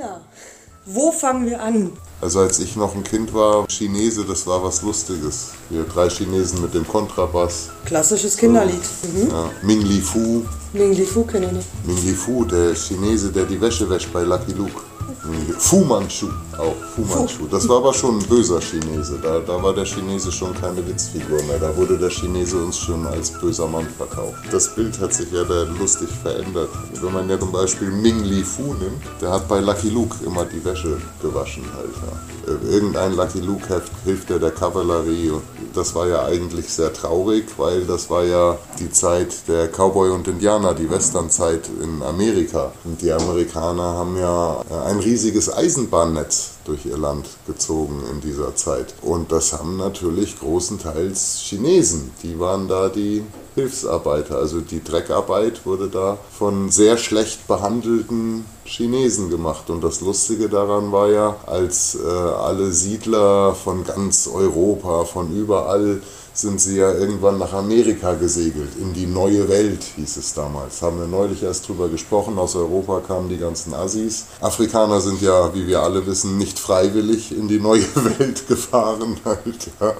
China. Wo fangen wir an? Also als ich noch ein Kind war, Chinese, das war was Lustiges. Wir drei Chinesen mit dem Kontrabass. Klassisches Kinderlied. Mhm. Ja. Ming Li Fu. Ming Li Fu kenne ich nicht. Ming Li Fu, der Chinese, der die Wäsche wäscht bei Lucky Luke. Fu Manchu, auch Fu Manchu. Das war aber schon ein böser Chinese. Da, da war der Chinese schon keine Witzfigur mehr. Da wurde der Chinese uns schon als böser Mann verkauft. Das Bild hat sich ja da lustig verändert. Wenn man ja zum Beispiel Ming Li Fu nimmt, der hat bei Lucky Luke immer die Wäsche gewaschen. Alter. Irgendein Lucky Luke Heft hilft er der Kavallerie. Das war ja eigentlich sehr traurig, weil das war ja die Zeit der Cowboy und Indianer, die Westernzeit in Amerika. Und die Amerikaner haben ja ein riesiges Eisenbahnnetz durch ihr Land gezogen in dieser Zeit. Und das haben natürlich großenteils Chinesen. Die waren da die Hilfsarbeiter. Also die Dreckarbeit wurde da von sehr schlecht behandelten Chinesen gemacht. Und das Lustige daran war ja, als äh, alle Siedler von ganz Europa, von überall sind sie ja irgendwann nach Amerika gesegelt, in die neue Welt, hieß es damals. Haben wir neulich erst drüber gesprochen. Aus Europa kamen die ganzen Assis. Afrikaner sind ja, wie wir alle wissen, nicht freiwillig in die neue Welt gefahren. Halt, ja.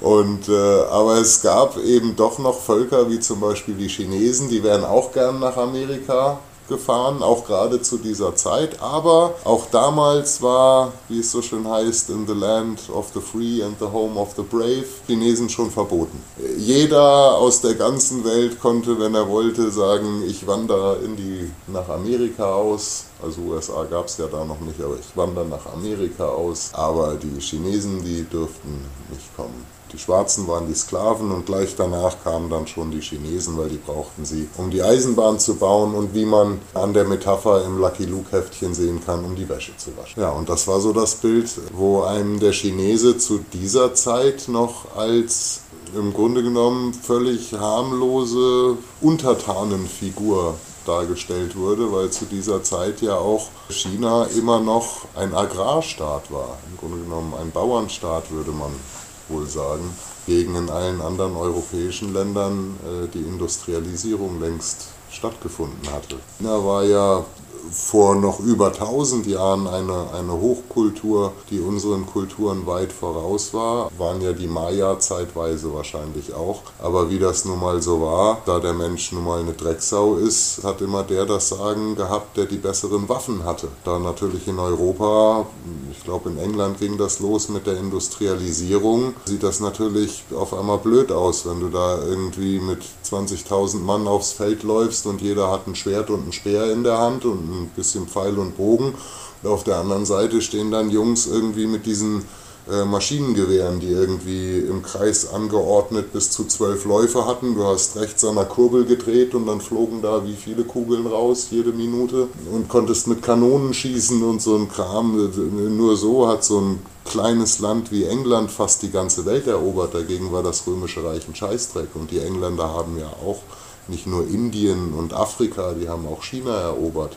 Und, äh, aber es gab eben doch noch Völker, wie zum Beispiel die Chinesen, die wären auch gern nach Amerika gefahren, auch gerade zu dieser Zeit. Aber auch damals war, wie es so schön heißt, in the land of the free and the home of the brave, Chinesen schon verboten. Jeder aus der ganzen Welt konnte, wenn er wollte, sagen, ich wandere in die, nach Amerika aus. Also USA gab es ja da noch nicht, aber ich wandere nach Amerika aus. Aber die Chinesen, die dürften nicht kommen. Die Schwarzen waren die Sklaven und gleich danach kamen dann schon die Chinesen, weil die brauchten sie, um die Eisenbahn zu bauen und wie man an der Metapher im Lucky Luke Heftchen sehen kann, um die Wäsche zu waschen. Ja, und das war so das Bild, wo einem der Chinese zu dieser Zeit noch als im Grunde genommen völlig harmlose Untertanenfigur dargestellt wurde, weil zu dieser Zeit ja auch China immer noch ein Agrarstaat war. Im Grunde genommen ein Bauernstaat, würde man wohl sagen, gegen in allen anderen europäischen Ländern äh, die Industrialisierung längst stattgefunden hatte. China war ja vor noch über 1000 Jahren eine, eine Hochkultur, die unseren Kulturen weit voraus war. Waren ja die Maya zeitweise wahrscheinlich auch. Aber wie das nun mal so war, da der Mensch nun mal eine Drecksau ist, hat immer der das Sagen gehabt, der die besseren Waffen hatte. Da natürlich in Europa, ich glaube in England ging das los mit der Industrialisierung, sieht das natürlich auf einmal blöd aus, wenn du da irgendwie mit 20.000 Mann aufs Feld läufst und jeder hat ein Schwert und ein Speer in der Hand und ein bisschen Pfeil und Bogen. Und auf der anderen Seite stehen dann Jungs irgendwie mit diesen äh, Maschinengewehren, die irgendwie im Kreis angeordnet bis zu zwölf Läufe hatten. Du hast rechts an der Kurbel gedreht und dann flogen da wie viele Kugeln raus jede Minute und konntest mit Kanonen schießen und so ein Kram. Nur so hat so ein kleines Land wie England fast die ganze Welt erobert. Dagegen war das Römische Reich ein Scheißdreck und die Engländer haben ja auch nicht nur Indien und Afrika, die haben auch China erobert.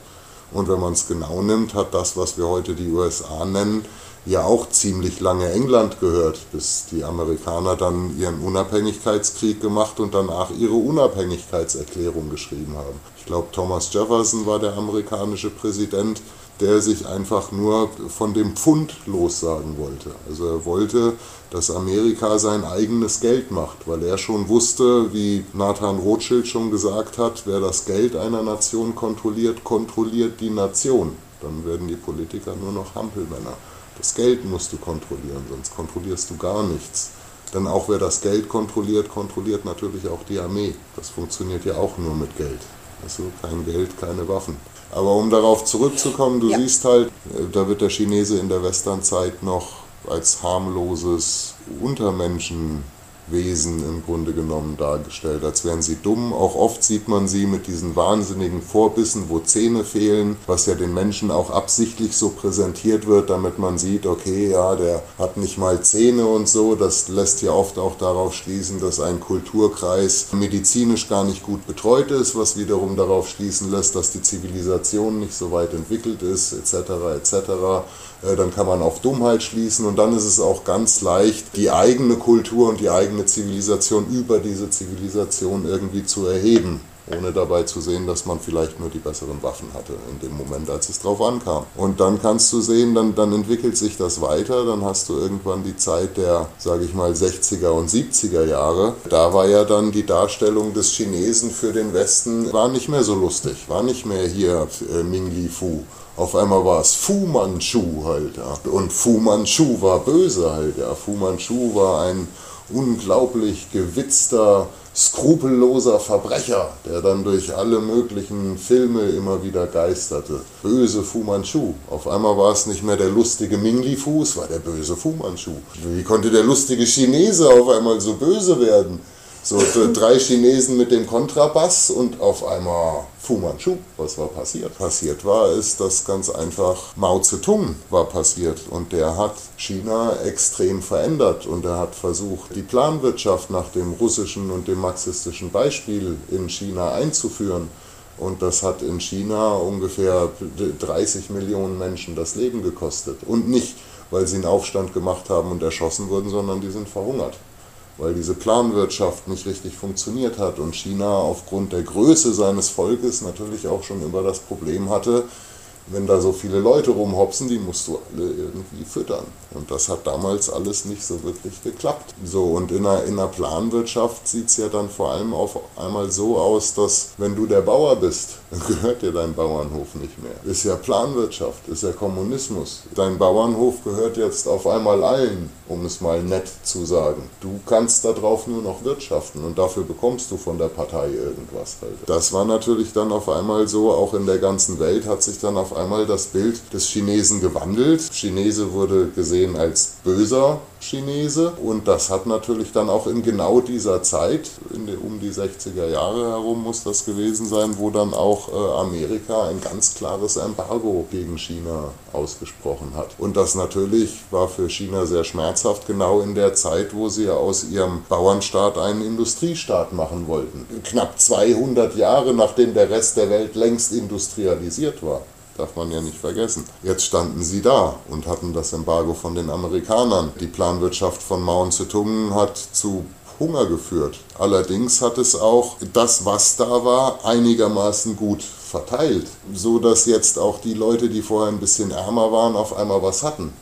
Und wenn man es genau nimmt, hat das, was wir heute die USA nennen, ja auch ziemlich lange England gehört, bis die Amerikaner dann ihren Unabhängigkeitskrieg gemacht und danach ihre Unabhängigkeitserklärung geschrieben haben. Ich glaube, Thomas Jefferson war der amerikanische Präsident, der sich einfach nur von dem Pfund lossagen wollte. Also er wollte, dass Amerika sein eigenes Geld macht, weil er schon wusste, wie Nathan Rothschild schon gesagt hat, wer das Geld einer Nation kontrolliert, kontrolliert die Nation. Dann werden die Politiker nur noch Hampelmänner. Das Geld musst du kontrollieren, sonst kontrollierst du gar nichts. Denn auch wer das Geld kontrolliert, kontrolliert natürlich auch die Armee. Das funktioniert ja auch nur mit Geld. Also kein Geld, keine Waffen. Aber um darauf zurückzukommen, du ja. siehst halt, äh, da wird der Chinese in der Westernzeit noch als harmloses Untermenschen Wesen im Grunde genommen dargestellt, als wären sie dumm. Auch oft sieht man sie mit diesen wahnsinnigen Vorbissen, wo Zähne fehlen, was ja den Menschen auch absichtlich so präsentiert wird, damit man sieht, okay, ja, der hat nicht mal Zähne und so. Das lässt ja oft auch darauf schließen, dass ein Kulturkreis medizinisch gar nicht gut betreut ist, was wiederum darauf schließen lässt, dass die Zivilisation nicht so weit entwickelt ist, etc. etc. Äh, dann kann man auf Dummheit schließen und dann ist es auch ganz leicht, die eigene Kultur und die eigene Zivilisation über diese Zivilisation irgendwie zu erheben. ohne dabei zu sehen, dass man vielleicht nur die besseren Waffen hatte in dem Moment, als es drauf ankam. Und dann kannst du sehen, dann, dann entwickelt sich das weiter, dann hast du irgendwann die Zeit der, sage ich mal, 60er und 70er Jahre. Da war ja dann die Darstellung des Chinesen für den Westen, war nicht mehr so lustig, war nicht mehr hier äh, Ming Li Fu. Auf einmal war es Fu Manchu halt. Und Fu Manchu war böse halt. Ja. Fu Manchu war ein unglaublich gewitzter, skrupelloser Verbrecher, der dann durch alle möglichen Filme immer wieder geisterte. Böse Fu Manchu. Auf einmal war es nicht mehr der lustige Ming Li Fu, es war der böse Fu Manchu. Wie konnte der lustige Chinese auf einmal so böse werden? So drei Chinesen mit dem Kontrabass und auf einmal Fu Manchu. Was war passiert? Passiert war, ist, dass ganz einfach Mao Zedong war passiert und der hat China extrem verändert und er hat versucht, die Planwirtschaft nach dem russischen und dem marxistischen Beispiel in China einzuführen. Und das hat in China ungefähr 30 Millionen Menschen das Leben gekostet. Und nicht, weil sie einen Aufstand gemacht haben und erschossen wurden, sondern die sind verhungert weil diese Planwirtschaft nicht richtig funktioniert hat und China aufgrund der Größe seines Volkes natürlich auch schon immer das Problem hatte, wenn da so viele Leute rumhopsen, die musst du alle irgendwie füttern. Und das hat damals alles nicht so wirklich geklappt. So, und in einer, in einer Planwirtschaft sieht es ja dann vor allem auf einmal so aus, dass wenn du der Bauer bist, dann gehört dir dein Bauernhof nicht mehr. Ist ja Planwirtschaft, ist ja Kommunismus. Dein Bauernhof gehört jetzt auf einmal allen, um es mal nett zu sagen. Du kannst darauf nur noch wirtschaften und dafür bekommst du von der Partei irgendwas. Halt. Das war natürlich dann auf einmal so, auch in der ganzen Welt hat sich dann auf einmal das Bild des Chinesen gewandelt. Chinese wurde gesehen als böser Chinese und das hat natürlich dann auch in genau dieser Zeit, die, um die 60er Jahre herum muss das gewesen sein, wo dann auch äh, Amerika ein ganz klares Embargo gegen China ausgesprochen hat. Und das natürlich war für China sehr schmerzhaft, genau in der Zeit, wo sie aus ihrem Bauernstaat einen Industriestaat machen wollten. Knapp 200 Jahre nachdem der Rest der Welt längst industrialisiert war darf man ja nicht vergessen. Jetzt standen sie da und hatten das Embargo von den Amerikanern. Die Planwirtschaft von Mao Zedong hat zu Hunger geführt. Allerdings hat es auch das, was da war, einigermaßen gut verteilt, so dass jetzt auch die Leute, die vorher ein bisschen ärmer waren, auf einmal was hatten.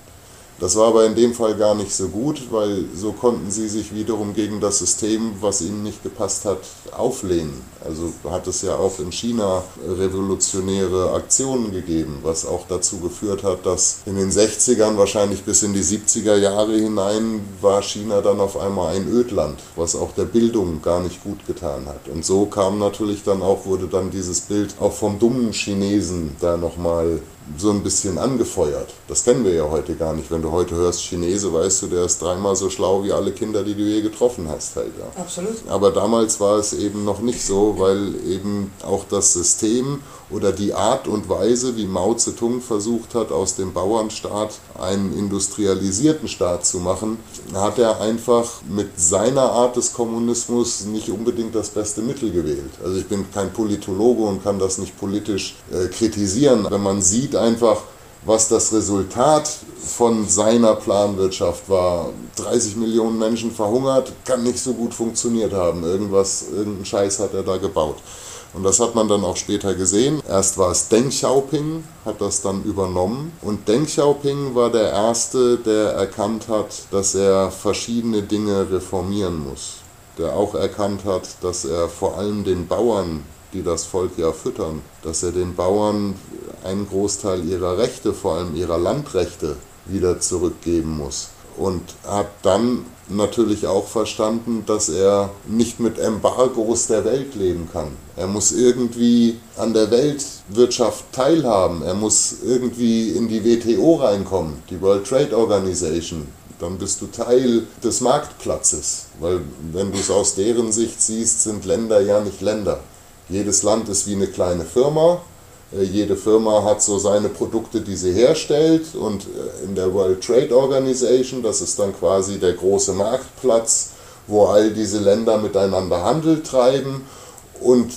Das war aber in dem Fall gar nicht so gut, weil so konnten sie sich wiederum gegen das System, was ihnen nicht gepasst hat, auflehnen. Also hat es ja auch in China revolutionäre Aktionen gegeben, was auch dazu geführt hat, dass in den 60ern, wahrscheinlich bis in die 70er Jahre hinein, war China dann auf einmal ein Ödland, was auch der Bildung gar nicht gut getan hat. Und so kam natürlich dann auch, wurde dann dieses Bild auch vom dummen Chinesen da nochmal so ein bisschen angefeuert. Das kennen wir ja heute gar nicht. Wenn du heute hörst Chinese, weißt du, der ist dreimal so schlau wie alle Kinder, die du je getroffen hast. Halt, ja. Absolut. Aber damals war es eben noch nicht so, weil eben auch das System oder die Art und Weise, wie Mao Zedong versucht hat, aus dem Bauernstaat einen industrialisierten Staat zu machen, hat er einfach mit seiner Art des Kommunismus nicht unbedingt das beste Mittel gewählt. Also ich bin kein Politologe und kann das nicht politisch äh, kritisieren. Wenn man sieht einfach, was das Resultat von seiner Planwirtschaft war. 30 Millionen Menschen verhungert, kann nicht so gut funktioniert haben. Irgendwas, irgendeinen Scheiß hat er da gebaut. Und das hat man dann auch später gesehen. Erst war es Deng Xiaoping, hat das dann übernommen. Und Deng Xiaoping war der Erste, der erkannt hat, dass er verschiedene Dinge reformieren muss. Der auch erkannt hat, dass er vor allem den Bauern, die das Volk ja füttern, dass er den Bauern einen Großteil ihrer Rechte, vor allem ihrer Landrechte, wieder zurückgeben muss. Und hat dann natürlich auch verstanden, dass er nicht mit Embargos der Welt leben kann. Er muss irgendwie an der Weltwirtschaft teilhaben. Er muss irgendwie in die WTO reinkommen, die World Trade Organization. Dann bist du Teil des Marktplatzes, weil wenn du es aus deren Sicht siehst, sind Länder ja nicht Länder. Jedes Land ist wie eine kleine Firma äh, jede Firma hat so seine Produkte, die sie herstellt und äh, in der World Trade Organization, das ist dann quasi der große Marktplatz, wo all diese Länder miteinander Handel treiben und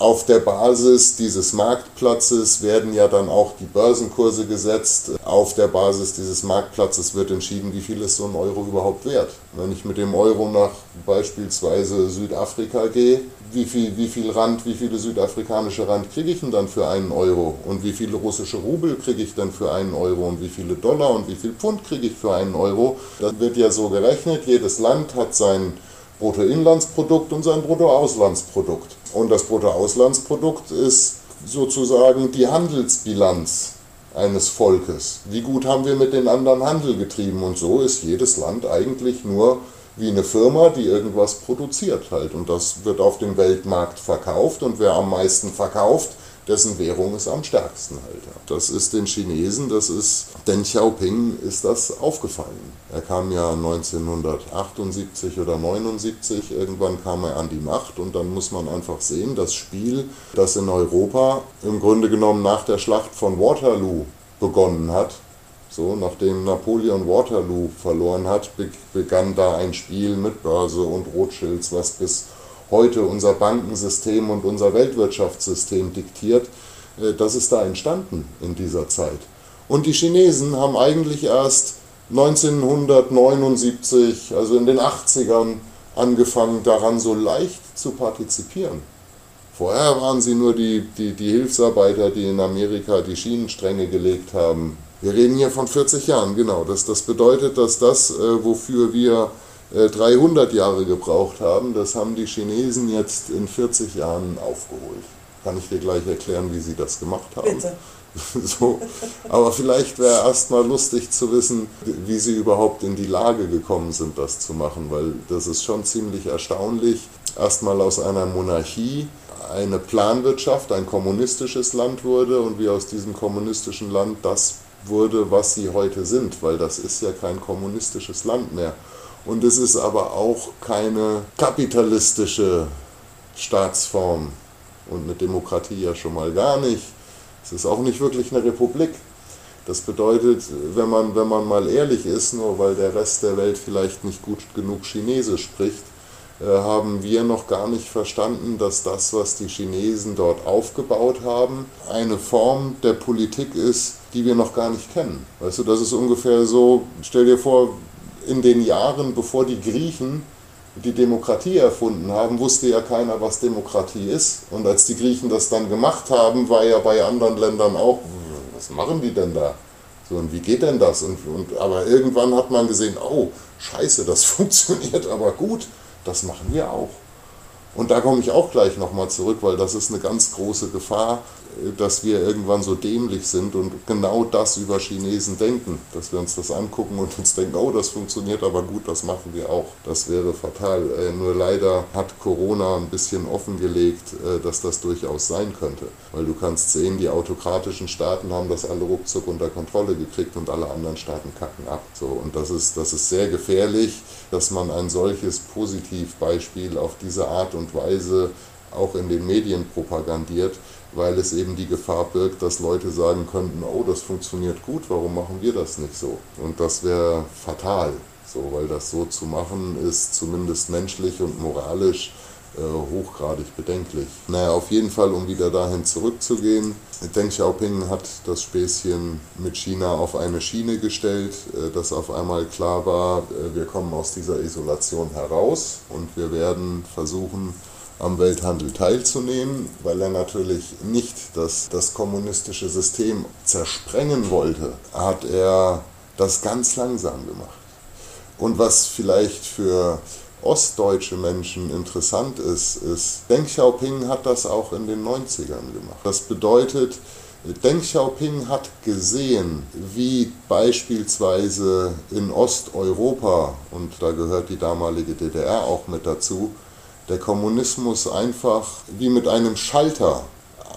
auf der Basis dieses Marktplatzes werden ja dann auch die Börsenkurse gesetzt. Auf der Basis dieses Marktplatzes wird entschieden, wie viel ist so ein Euro überhaupt wert. Wenn ich mit dem Euro nach beispielsweise Südafrika gehe, wie viel, wie viel Rand, wie viele südafrikanische Rand kriege ich denn dann für einen Euro? Und wie viele russische Rubel kriege ich denn für einen Euro? Und wie viele Dollar und wie viel Pfund kriege ich für einen Euro? Das wird ja so gerechnet, jedes Land hat sein Bruttoinlandsprodukt und sein Bruttoauslandsprodukt. Und das Bruttoauslandsprodukt ist sozusagen die Handelsbilanz eines Volkes. Wie gut haben wir mit den anderen Handel getrieben? Und so ist jedes Land eigentlich nur wie eine Firma, die irgendwas produziert halt. Und das wird auf dem Weltmarkt verkauft und wer am meisten verkauft, dessen Währung ist am stärksten halt. Das ist den Chinesen, das ist Deng Xiaoping ist das aufgefallen. Er kam ja 1978 oder 79, irgendwann kam er an die Macht und dann muss man einfach sehen, das Spiel, das in Europa im Grunde genommen nach der Schlacht von Waterloo begonnen hat, so, nachdem Napoleon Waterloo verloren hat, begann da ein Spiel mit Börse und Rothschilds, was bis heute unser Bankensystem und unser Weltwirtschaftssystem diktiert. Äh, das ist da entstanden in dieser Zeit. Und die Chinesen haben eigentlich erst 1979, also in den 80ern, angefangen daran so leicht zu partizipieren. Vorher waren sie nur die, die, die Hilfsarbeiter, die in Amerika die Schienenstränge gelegt haben. Wir reden hier von 40 Jahren, genau. Das, das bedeutet, dass das, äh, wofür wir 300 äh, Jahre gebraucht haben, das haben die Chinesen jetzt in 40 Jahren aufgeholt. Kann ich dir gleich erklären, wie sie das gemacht haben. Bitte. So. Aber vielleicht wäre erst mal lustig zu wissen, wie sie überhaupt in die Lage gekommen sind, das zu machen, weil das ist schon ziemlich erstaunlich. Erstmal aus einer Monarchie eine Planwirtschaft, ein kommunistisches Land wurde und wie aus diesem kommunistischen Land das wurde, was sie heute sind, weil das ist ja kein kommunistisches Land mehr. Und es ist aber auch keine kapitalistische Staatsform und eine Demokratie ja schon mal gar nicht. Es ist auch nicht wirklich eine Republik. Das bedeutet, wenn man, wenn man mal ehrlich ist, nur weil der Rest der Welt vielleicht nicht gut genug Chinesisch spricht, haben wir noch gar nicht verstanden, dass das, was die Chinesen dort aufgebaut haben, eine Form der Politik ist, die wir noch gar nicht kennen. Weißt du, das ist ungefähr so, stell dir vor, in den Jahren, bevor die Griechen die Demokratie erfunden haben, wusste ja keiner, was Demokratie ist. Und als die Griechen das dann gemacht haben, war ja bei anderen Ländern auch, was machen die denn da? So, und wie geht denn das? Und, und, aber irgendwann hat man gesehen, oh, scheiße, das funktioniert aber gut, das machen wir auch. Und da komme ich auch gleich nochmal zurück, weil das ist eine ganz große Gefahr, dass wir irgendwann so dämlich sind und genau das über Chinesen denken, dass wir uns das angucken und uns denken, oh, das funktioniert aber gut, das machen wir auch. Das wäre fatal. Äh, nur leider hat Corona ein bisschen offengelegt, äh, dass das durchaus sein könnte. Weil du kannst sehen, die autokratischen Staaten haben das alle ruckzuck unter Kontrolle gekriegt und alle anderen Staaten kacken ab. So, und das ist, das ist sehr gefährlich, dass man ein solches Positivbeispiel auf diese Art und Weise auch in den Medien propagandiert, weil es eben die Gefahr birgt, dass Leute sagen könnten, oh, das funktioniert gut, warum machen wir das nicht so? Und das wäre fatal, so, weil das so zu machen ist zumindest menschlich und moralisch äh, hochgradig bedenklich. Naja, auf jeden Fall, um wieder dahin zurückzugehen, Deng Xiaoping hat das Späßchen mit China auf eine Schiene gestellt, äh, dass auf einmal klar war, äh, wir kommen aus dieser Isolation heraus und wir werden versuchen, am Welthandel teilzunehmen, weil er natürlich nicht das, das kommunistische System zersprengen wollte, hat er das ganz langsam gemacht. Und was vielleicht für ostdeutsche Menschen interessant ist, ist, Deng Xiaoping hat das auch in den 90ern gemacht. Das bedeutet, Deng Xiaoping hat gesehen, wie beispielsweise in Osteuropa, und da gehört die damalige DDR auch mit dazu, der Kommunismus einfach wie mit einem Schalter.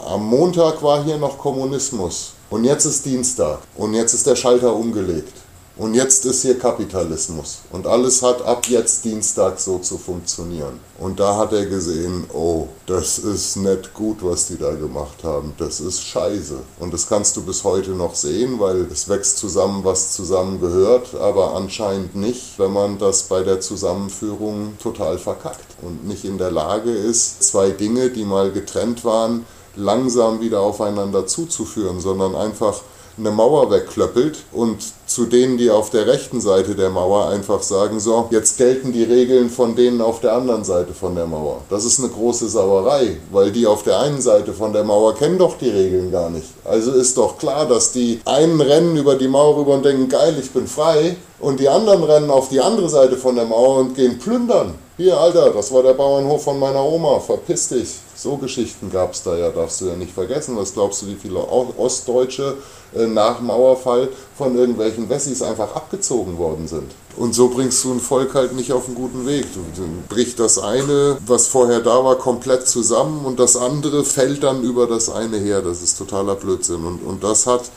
Am Montag war hier noch Kommunismus und jetzt ist Dienstag und jetzt ist der Schalter umgelegt. Und jetzt ist hier Kapitalismus. Und alles hat ab jetzt Dienstag so zu funktionieren. Und da hat er gesehen, oh, das ist nicht gut, was die da gemacht haben. Das ist scheiße. Und das kannst du bis heute noch sehen, weil es wächst zusammen, was zusammen gehört, aber anscheinend nicht, wenn man das bei der Zusammenführung total verkackt und nicht in der Lage ist, zwei Dinge, die mal getrennt waren, langsam wieder aufeinander zuzuführen, sondern einfach eine Mauer wegklöppelt und zu denen, die auf der rechten Seite der Mauer einfach sagen, so, jetzt gelten die Regeln von denen auf der anderen Seite von der Mauer. Das ist eine große Sauerei, weil die auf der einen Seite von der Mauer kennen doch die Regeln gar nicht. Also ist doch klar, dass die einen rennen über die Mauer rüber und denken, geil, ich bin frei, und die anderen rennen auf die andere Seite von der Mauer und gehen plündern. Hier, Alter, das war der Bauernhof von meiner Oma, verpiss dich. So Geschichten gab es da ja, darfst du ja nicht vergessen. Was glaubst du, wie viele Ostdeutsche äh, nach Mauerfall von irgendwelchen Wessis einfach abgezogen worden sind? Und so bringst du ein Volk halt nicht auf einen guten Weg. Du, du bricht das eine, was vorher da war, komplett zusammen und das andere fällt dann über das eine her. Das ist totaler Blödsinn. Und, und das hat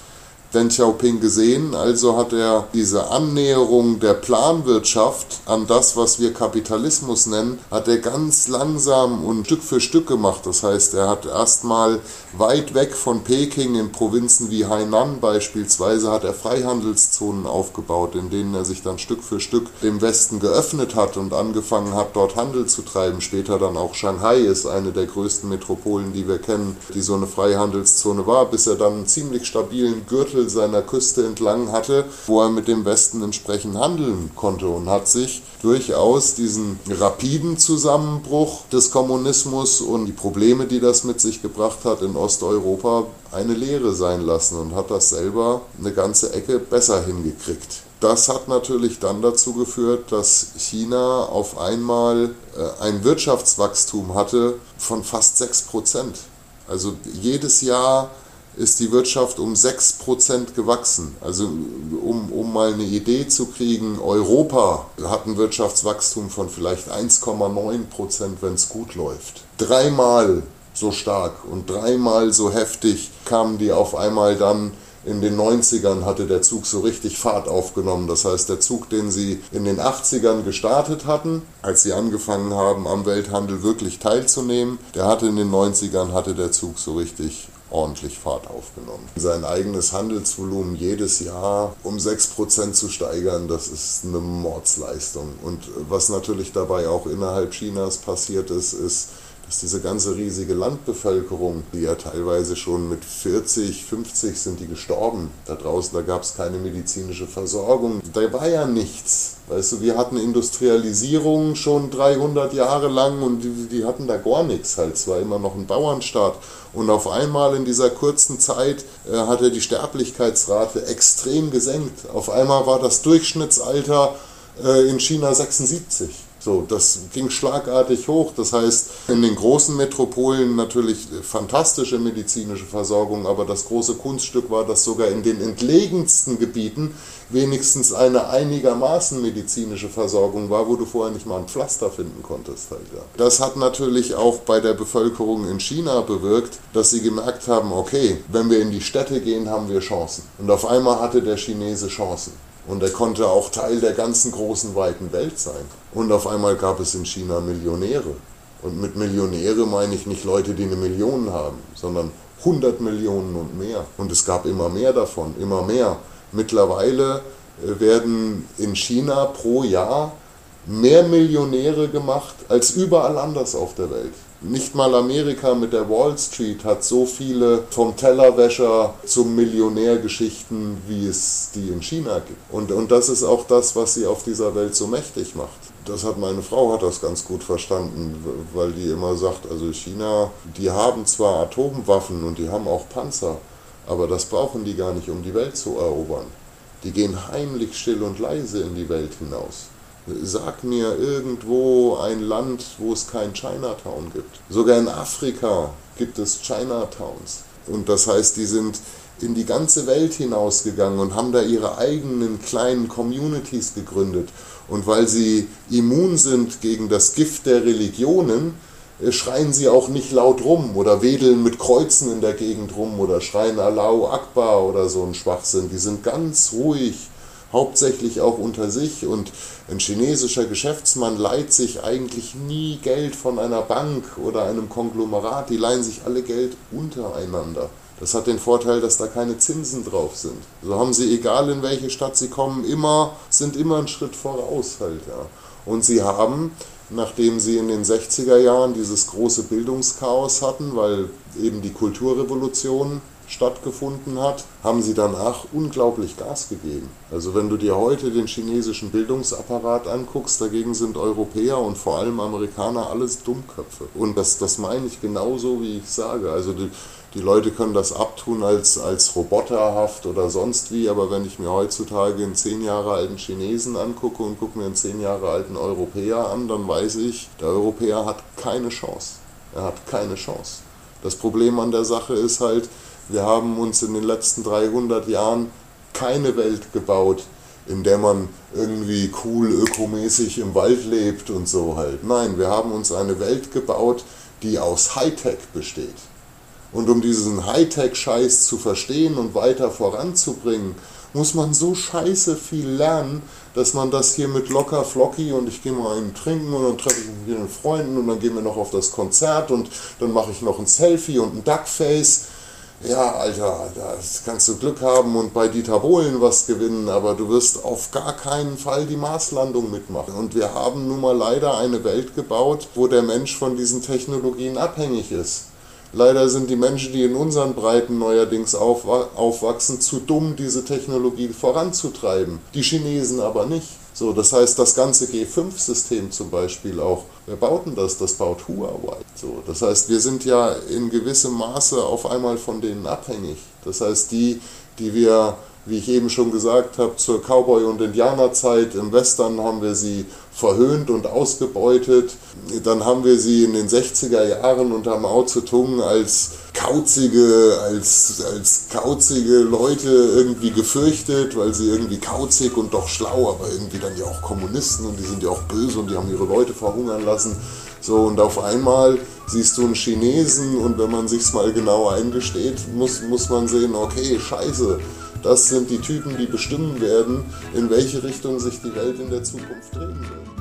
Deng Xiaoping gesehen, also hat er diese Annäherung der Planwirtschaft an das, was wir Kapitalismus nennen, hat er ganz langsam und Stück für Stück gemacht. Das heißt, er hat erstmal weit weg von Peking in Provinzen wie Hainan beispielsweise hat er Freihandelszonen aufgebaut, in denen er sich dann Stück für Stück dem Westen geöffnet hat und angefangen hat, dort Handel zu treiben. Später dann auch Shanghai ist eine der größten Metropolen, die wir kennen, die so eine Freihandelszone war, bis er dann einen ziemlich stabilen Gürtel Drittel seiner Küste entlang hatte, wo er mit dem Westen entsprechend handeln konnte und hat sich durchaus diesen rapiden Zusammenbruch des Kommunismus und die Probleme, die das mit sich gebracht hat in Osteuropa, eine Lehre sein lassen und hat das selber eine ganze Ecke besser hingekriegt. Das hat natürlich dann dazu geführt, dass China auf einmal äh, ein Wirtschaftswachstum hatte von fast 6 Prozent. Also jedes Jahr ist die Wirtschaft um 6% gewachsen. Also um, um mal eine Idee zu kriegen, Europa hat ein Wirtschaftswachstum von vielleicht 1,9%, wenn es gut läuft. Dreimal so stark und dreimal so heftig kamen die auf einmal dann in den 90ern hatte der Zug so richtig Fahrt aufgenommen. Das heißt, der Zug, den sie in den 80ern gestartet hatten, als sie angefangen haben, am Welthandel wirklich teilzunehmen, der hatte in den 90ern hatte der Zug so richtig ordentlich Fahrt aufgenommen. Sein eigenes Handelsvolumen jedes Jahr um 6% zu steigern, das ist eine Mordsleistung. Und was natürlich dabei auch innerhalb Chinas passiert ist, ist, dass diese ganze riesige Landbevölkerung, die ja teilweise schon mit 40, 50 sind die gestorben. Da draußen, da gab es keine medizinische Versorgung. Da war ja nichts. Weißt du, wir hatten Industrialisierung schon 300 Jahre lang und die, die hatten da gar nichts halt. Es war immer noch ein Bauernstaat. Und auf einmal in dieser kurzen Zeit äh, hat er die Sterblichkeitsrate extrem gesenkt. Auf einmal war das Durchschnittsalter äh, in China 76. So, das ging schlagartig hoch. Das heißt, in den großen Metropolen natürlich fantastische medizinische Versorgung, aber das große Kunststück war, dass sogar in den entlegensten Gebieten wenigstens eine einigermaßen medizinische Versorgung war, wo du vorher nicht mal ein Pflaster finden konntest. Halt, ja. Das hat natürlich auch bei der Bevölkerung in China bewirkt, dass sie gemerkt haben, okay, wenn wir in die Städte gehen, haben wir Chancen. Und auf einmal hatte der Chinese Chancen. Und er konnte auch Teil der ganzen großen, weiten Welt sein. Und auf einmal gab es in China Millionäre. Und mit Millionäre meine ich nicht Leute, die eine Million haben, sondern 100 Millionen und mehr. Und es gab immer mehr davon, immer mehr. Mittlerweile äh, werden in China pro Jahr mehr Millionäre gemacht als überall anders auf der Welt. Nicht mal Amerika mit der Wall Street hat so viele vom Tellerwäscher zum Millionär Geschichten, wie es die in China gibt. Und, und das ist auch das, was sie auf dieser Welt so mächtig macht. Das hat meine Frau hat das ganz gut verstanden, weil die immer sagt, also China, die haben zwar Atomwaffen und die haben auch Panzer, aber das brauchen die gar nicht, um die Welt zu erobern. Die gehen heimlich still und leise in die Welt hinaus. Sag mir irgendwo ein Land, wo es kein Chinatown gibt. Sogar in Afrika gibt es Chinatowns. Und das heißt, die sind in die ganze Welt hinausgegangen und haben da ihre eigenen kleinen Communities gegründet. Und weil sie immun sind gegen das Gift der Religionen, äh, schreien sie auch nicht laut rum oder wedeln mit Kreuzen in der Gegend rum oder schreien Allahu Akbar oder so ein Schwachsinn. Die sind ganz ruhig hauptsächlich auch unter sich und ein chinesischer Geschäftsmann leiht sich eigentlich nie Geld von einer Bank oder einem Konglomerat, die leihen sich alle Geld untereinander. Das hat den Vorteil, dass da keine Zinsen drauf sind. So haben sie, egal in welche Stadt sie kommen, immer, sind immer einen Schritt voraus halt, ja. Und sie haben, nachdem sie in den 60er Jahren dieses große Bildungschaos hatten, weil eben die Kulturrevolution stattgefunden hat, haben sie danach unglaublich Gas gegeben. Also wenn du dir heute den chinesischen Bildungsapparat anguckst, dagegen sind Europäer und vor allem Amerikaner alles Dummköpfe. Und das, das meine ich genauso, wie ich sage. Also die, die Leute können das abtun als, als roboterhaft oder sonst wie, aber wenn ich mir heutzutage einen zehn Jahre alten Chinesen angucke und gucke mir einen zehn Jahre alten Europäer an, dann weiß ich, der Europäer hat keine Chance. Er hat keine Chance. Das Problem an der Sache ist halt, wir haben uns in den letzten 300 Jahren keine Welt gebaut, in der man irgendwie cool ökomäßig im Wald lebt und so halt. Nein, wir haben uns eine Welt gebaut, die aus Hightech besteht. Und um diesen Hightech-Scheiß zu verstehen und weiter voranzubringen, muss man so scheiße viel lernen, dass man das hier mit locker flocky und ich gehe mal einen trinken und dann treffe ich mich mit den Freunden und dann gehen wir noch auf das Konzert und dann mache ich noch ein Selfie und ein Duckface ja, Alter, da kannst du Glück haben und bei Dieter Bohlen was gewinnen, aber du wirst auf gar keinen Fall die Marslandung mitmachen. Und wir haben nun mal leider eine Welt gebaut, wo der Mensch von diesen Technologien abhängig ist. Leider sind die Menschen, die in unseren Breiten neuerdings aufwachsen, zu dumm, diese Technologie voranzutreiben. Die Chinesen aber nicht. So, das heißt, das ganze G5-System zum Beispiel auch, wer baut denn das? Das baut Huawei. So, das heißt, wir sind ja in gewissem Maße auf einmal von denen abhängig. Das heißt, die, die wir wie ich eben schon gesagt habe, zur Cowboy- und Indianerzeit im Western haben wir sie verhöhnt und ausgebeutet. Dann haben wir sie in den 60er Jahren unter Mao Zedong als kauzige, als, als kauzige Leute irgendwie gefürchtet, weil sie irgendwie kauzig und doch schlau, aber irgendwie dann ja auch Kommunisten und die sind ja auch böse und die haben ihre Leute verhungern lassen. So, und auf einmal siehst du einen Chinesen und wenn man sich's mal genau eingesteht, muss, muss man sehen, okay, scheiße, das sind die Typen, die bestimmen werden, in welche Richtung sich die Welt in der Zukunft drehen wird.